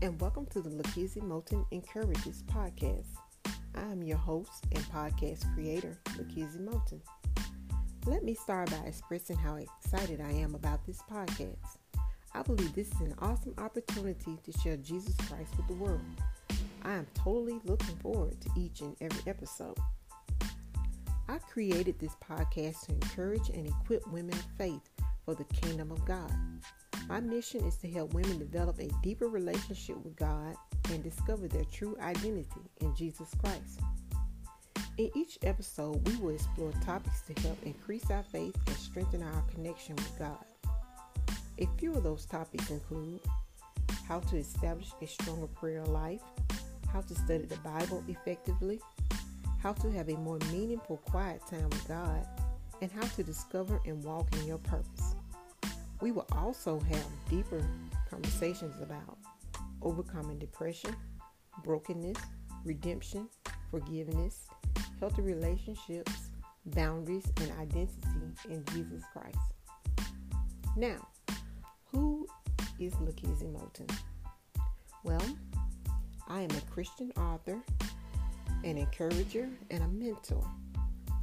and welcome to the Lukizzy Moton Encourages podcast. I am your host and podcast creator, Lukizzy Moton. Let me start by expressing how excited I am about this podcast. I believe this is an awesome opportunity to share Jesus Christ with the world. I am totally looking forward to each and every episode. I created this podcast to encourage and equip women of faith for the kingdom of God. My mission is to help women develop a deeper relationship with God and discover their true identity in Jesus Christ. In each episode, we will explore topics to help increase our faith and strengthen our connection with God. A few of those topics include how to establish a stronger prayer life, how to study the Bible effectively, how to have a more meaningful quiet time with God, and how to discover and walk in your purpose. We will also have deeper conversations about overcoming depression, brokenness, redemption, forgiveness, healthy relationships, boundaries, and identity in Jesus Christ. Now, who is Lukizzy Moton? Well, I am a Christian author, an encourager, and a mentor.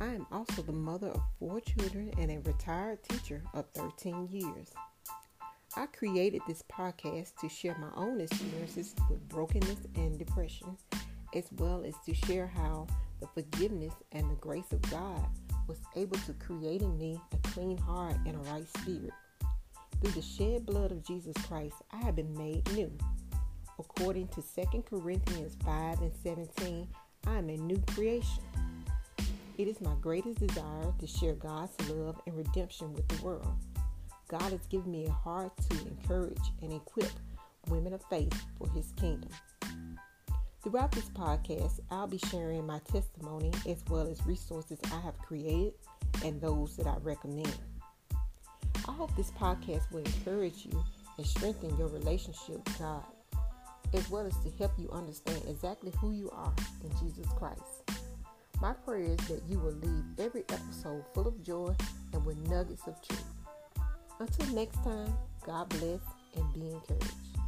I am also the mother of four children and a retired teacher of 13 years. I created this podcast to share my own experiences with brokenness and depression, as well as to share how the forgiveness and the grace of God was able to create in me a clean heart and a right spirit. Through the shed blood of Jesus Christ, I have been made new. According to 2 Corinthians 5 and 17, I am a new creation. It is my greatest desire to share God's love and redemption with the world. God has given me a heart to encourage and equip women of faith for His kingdom. Throughout this podcast, I'll be sharing my testimony as well as resources I have created and those that I recommend. I hope this podcast will encourage you and strengthen your relationship with God, as well as to help you understand exactly who you are in Jesus Christ. My prayer is that you will leave every episode full of joy and with nuggets of truth. Until next time, God bless and be encouraged.